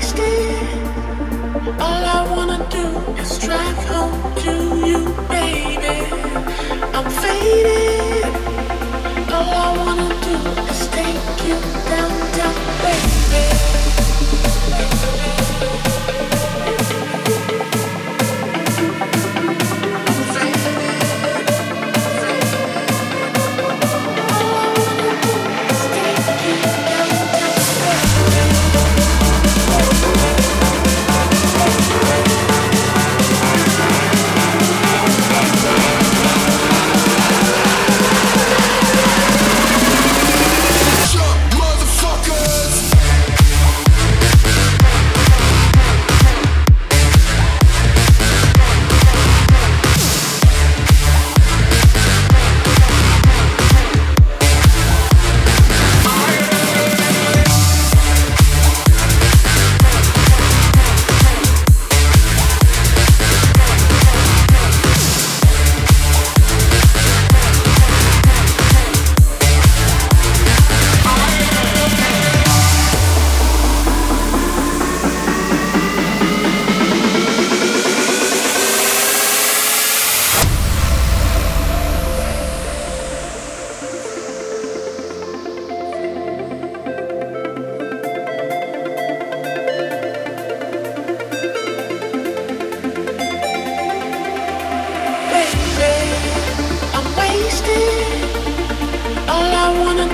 wasted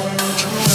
want you.